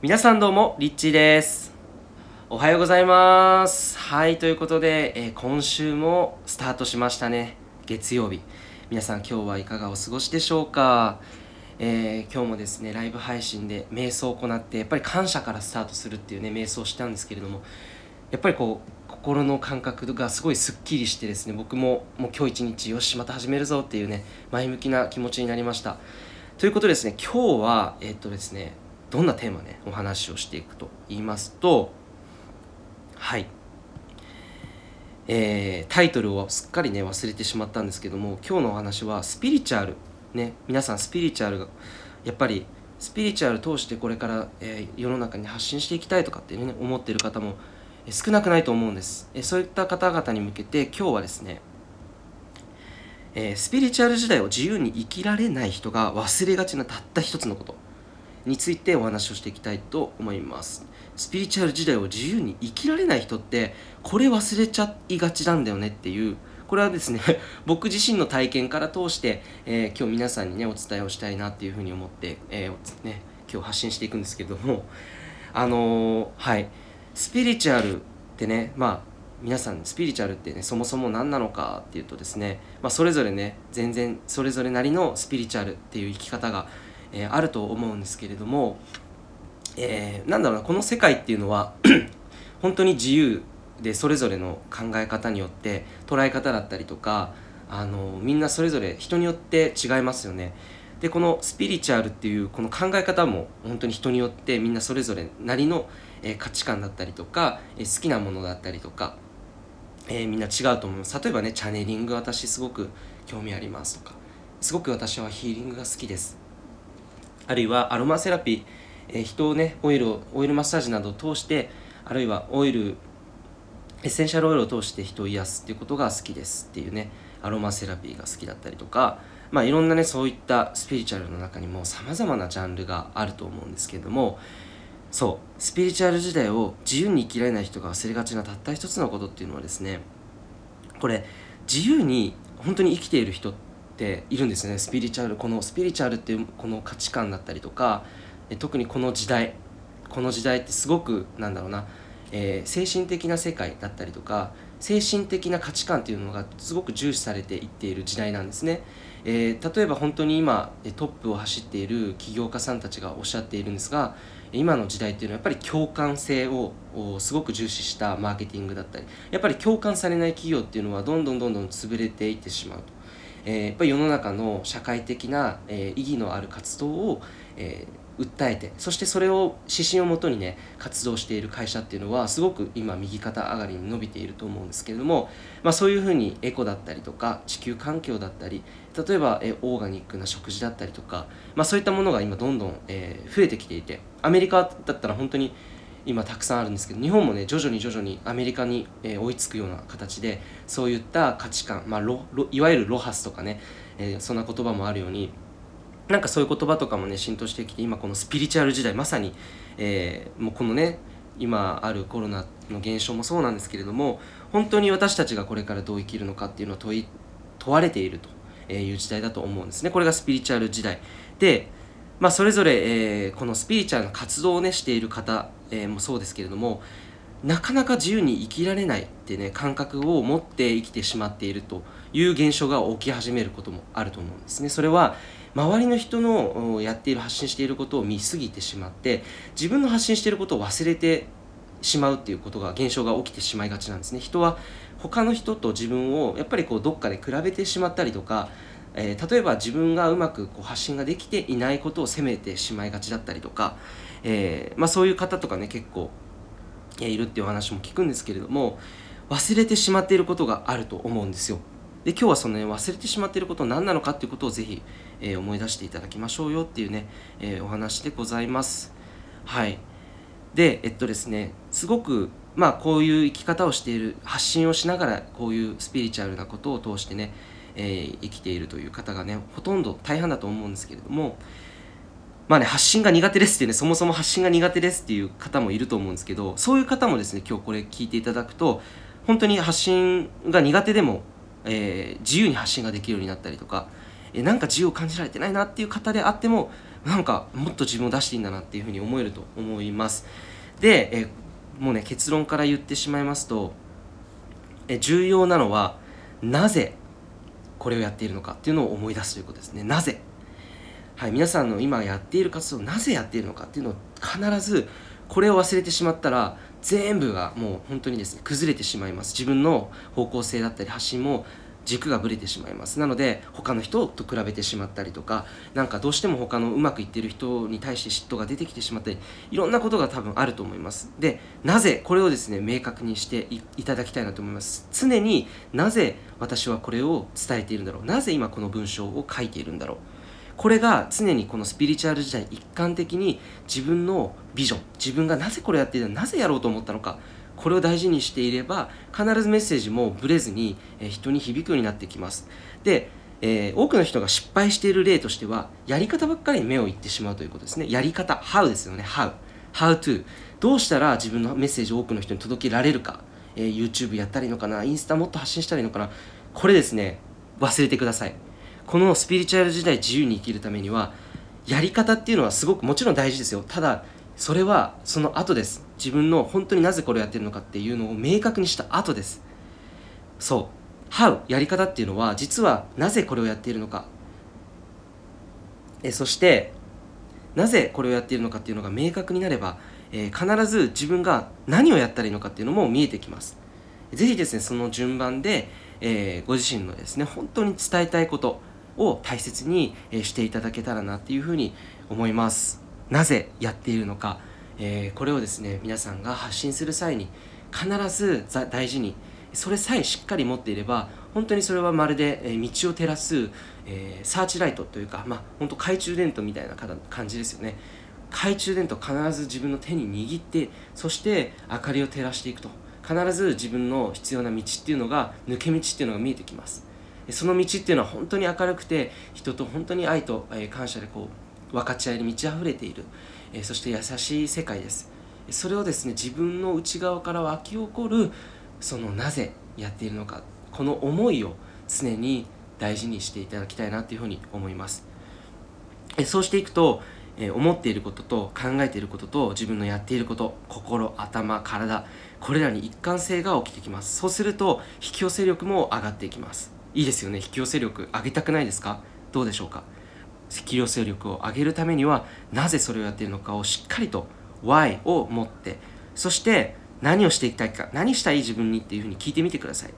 皆さんどうもリッチーです。おはようございます。はいということで、えー今週もスタートしましたね。月曜日。皆さん今日はいかがお過ごしでしょうか、えー今日もですねライブ配信で瞑想を行ってやっぱり感謝からスタートするっていうね瞑想をしたんですけれどもやっぱりこう心の感覚がすごいすっきりしてですね僕ももう今日一日よしまた始めるぞっていうね前向きな気持ちになりました。ということでですね今日はえっとですねどんなテーマねお話をしていくと言いますとはい。えータイトルをすっかりね忘れてしまったんですけども今日のお話はスピリチュアルね皆さんスピリチュアルがやっぱりスピリチュアル通してこれから、えー世の中に発信していきたいとかって、ね、思っている方も少なくないと思うんです、えーそういった方々に向けて今日はですねえースピリチュアル時代を自由に生きられない人が忘れがちなたった一つのこと。についてお話をしていきたいと思います。スピリチュアル時代を自由に生きられない人ってこれ忘れちゃいがちなんだよねっていう。これはですね 僕自身の体験から通して、えー今日皆さんにねお伝えをしたいなっていうふうに思って、えーね、今日発信していくんですけども。あのーはい。スピリチュアルってねまあ皆さんスピリチュアルってねそもそも何なのかっていうとですね、まあ、それぞれね全然それぞれなりのスピリチュアルっていう生き方が、えーあると思うんですけれども、えーなんだろうなこの世界っていうのは 本当に自由でそれぞれの考え方によって捉え方だったりとかあのみんなそれぞれ人によって違いますよね。でこのスピリチュアルっていうこの考え方も本当に人によってみんなそれぞれなりの、え価値観だったりとか、え好きなものだったりとか、えーみんな違うと思います例えばねチャネリング私すごく興味ありますとかすごく私はヒーリングが好きですあるいはアロマセラピー、えー人をねオイルをオイルマッサージなどを通してあるいはオイルエッセンシャルオイルを通して人を癒すっていうことが好きですっていうねアロマセラピーが好きだったりとかまあいろんなねそういったスピリチュアルの中にもさまざまなジャンルがあると思うんですけれどもそうスピリチュアル時代を自由に生きられない人が忘れがちなたった一つのことっていうのはですねこれ自由に本当に生きている人ってているんですね。スピリチュアルこのスピリチュアルっていうこの価値観だったりとか特にこの時代この時代ってすごくなんだろうな、えー精神的な世界だったりとか精神的な価値観っていうのがすごく重視されていっている時代なんですね、えー例えば本当に今トップを走っている起業家さんたちがおっしゃっているんですが今の時代っていうのはやっぱり共感性をすごく重視したマーケティングだったりやっぱり共感されない企業っていうのはどんどんどんどん潰れていってしまうと、えーやっぱり世の中の社会的な、えー意義のある活動を、えー訴えてそしてそれを指針をもとにね活動している会社っていうのはすごく今右肩上がりに伸びていると思うんですけれども、まあ、そういうふうにエコだったりとか地球環境だったり例えばえオーガニックな食事だったりとか、まあ、そういったものが今どんどん、え増えてきていてアメリカだったら本当に今たくさんあるんですけど日本もね徐々に徐々にアメリカに、えー追いつくような形でそういった価値観、まあ、ロロいわゆるロハスとかね、えーそんな言葉もあるようになんかそういう言葉とかもね浸透してきて今このスピリチュアル時代まさに、えーもうこのね今あるコロナの現象もそうなんですけれども本当に私たちがこれからどう生きるのかっていうのを問い問われているという時代だと思うんですね。これがスピリチュアル時代。で、まあ、それぞれ、えーこのスピリチュアルな活動をねしている方、えーもそうですけれどもなかなか自由に生きられないってね感覚を持って生きてしまっているという現象が起き始めることもあると思うんですね。それは周りの人のやっている発信していることを見過ぎてしまって自分の発信していることを忘れてしまうっていうことが現象が起きてしまいがちなんですね。人は他の人と自分をやっぱりこうどっかで比べてしまったりとか、えー例えば自分がうまくこう発信ができていないことを責めてしまいがちだったりとか、えーまあ、そういう方とかね結構えいるっていうお話も聞くんですけれども忘れてしまっていることがあると思うんですよ。で今日はその、ね、忘れてしまっていること何なのかっていうことをぜひ、えー思い出していただきましょうよっていうね、えお話でございます。はい。でえっとですねすごくまあこういう生き方をしている発信をしながらこういうスピリチュアルなことを通してね、えー生きているという方がねほとんど大半だと思うんですけれどもまあね、発信が苦手ですってね、そもそも発信が苦手ですっていう方もいると思うんですけど、そういう方もですね、今日これ聞いていただくと、本当に発信が苦手でも、えー自由に発信ができるようになったりとか、えーなんか自由を感じられてないなっていう方であっても、なんかもっと自分を出していいんだなっていうふうに思えると思います。で、えもうね結論から言ってしまいますとえ重要なのはなぜこれをやっているのかっていうのを思い出すということですね。なぜ？はい皆さんの今やっている活動をなぜやっているのかっていうのを必ずこれを忘れてしまったら全部がもう本当にですね崩れてしまいます。自分の方向性だったり発信も軸がぶれてしまいます。なので他の人と比べてしまったりとかなんかどうしても他のうまくいってる人に対して嫉妬が出てきてしまったりいろんなことが多分あると思います。でなぜこれをですね明確にしていただきたいなと思います。常になぜ私はこれを伝えているんだろう。なぜ今この文章を書いているんだろう。これが常にこのスピリチュアル時代一貫的に自分のビジョン自分がなぜこれやっているのなぜやろうと思ったのかこれを大事にしていれば必ずメッセージもブレずに、え人に響くようになってきます。で、えー、多くの人が失敗している例としてはやり方ばっかりに目をいってしまうということですね。やり方 How ですよね。How How to どうしたら自分のメッセージを多くの人に届けられるか、えー、YouTube やったらいいのかなインスタもっと発信したらいいのかな。これですね。忘れてください。このスピリチュアル時代自由に生きるためにはやり方っていうのはすごくもちろん大事ですよ。ただそれはその後です。自分の本当になぜこれをやってるのかっていうのを明確にした後です。そう。How やり方っていうのは実はなぜこれをやっているのか。えそしてなぜこれをやっているのかっていうのが明確になれば、えー、必ず自分が何をやったらいいのかっていうのも見えてきます。ぜひですねその順番で、えー、ご自身のですね本当に伝えたいことを大切にしていただけたらなっていうふうに思います。なぜやっているのか、えー、これをですね皆さんが発信する際に必ず大事にそれさえしっかり持っていれば本当にそれはまるで道を照らす、えー、サーチライトというか、まあ、本当懐中電灯みたいな感じですよね。懐中電灯必ず自分の手に握ってそして明かりを照らしていくと。必ず自分の必要な道っていうのが抜け道っていうのが見えてきます。その道っていうのは本当に明るくて人と本当に愛と感謝でこう分かち合いに満ち溢れている、えそして優しい世界です。それをですね自分の内側から湧き起こるそのなぜやっているのか。この思いを常に大事にしていただきたいなというふうに思います。えそうしていくと、え思っていることと考えていることと自分のやっていること心頭体これらに一貫性が起きてきます。そうすると引き寄せ力も上がっていきます。いいですよね。引き寄せ力上げたくないですか？どうでしょうか？引き寄せ力を上げるためにはなぜそれをやっているのかをしっかりと Y を持ってそして何をしていきたいか何したい自分にっていうふうに聞いてみてください。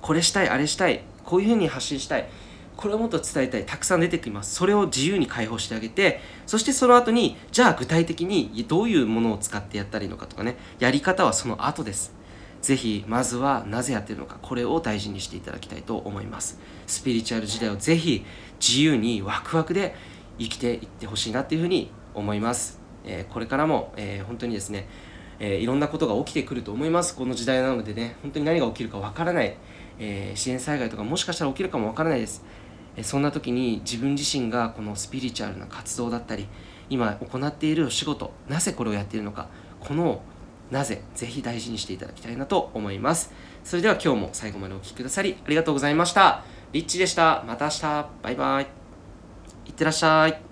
これしたいあれしたいこういうふうに発信したいこれをもっと伝えたいたくさん出てきます。それを自由に解放してあげてそしてその後にじゃあ具体的にどういうものを使ってやったらいいのかとかねやり方はその後です。ぜひまずはなぜやってるのかこれを大事にしていただきたいと思います。スピリチュアル時代をぜひ自由にワクワクで生きていってほしいなっていうふうに思います、えー、これからも、えー、本当にですね、えー、いろんなことが起きてくると思います。この時代なのでね本当に何が起きるかわからない、え自然災害とかもしかしたら起きるかもわからないです、えそんな時に自分自身がこのスピリチュアルな活動だったり今行っているお仕事なぜこれをやっているのかこのなぜぜひ大事にしていただきたいなと思います。それでは今日も最後までお聴きくださりありがとうございました。リッチでした。また明日。バイバイ。いってらっしゃい。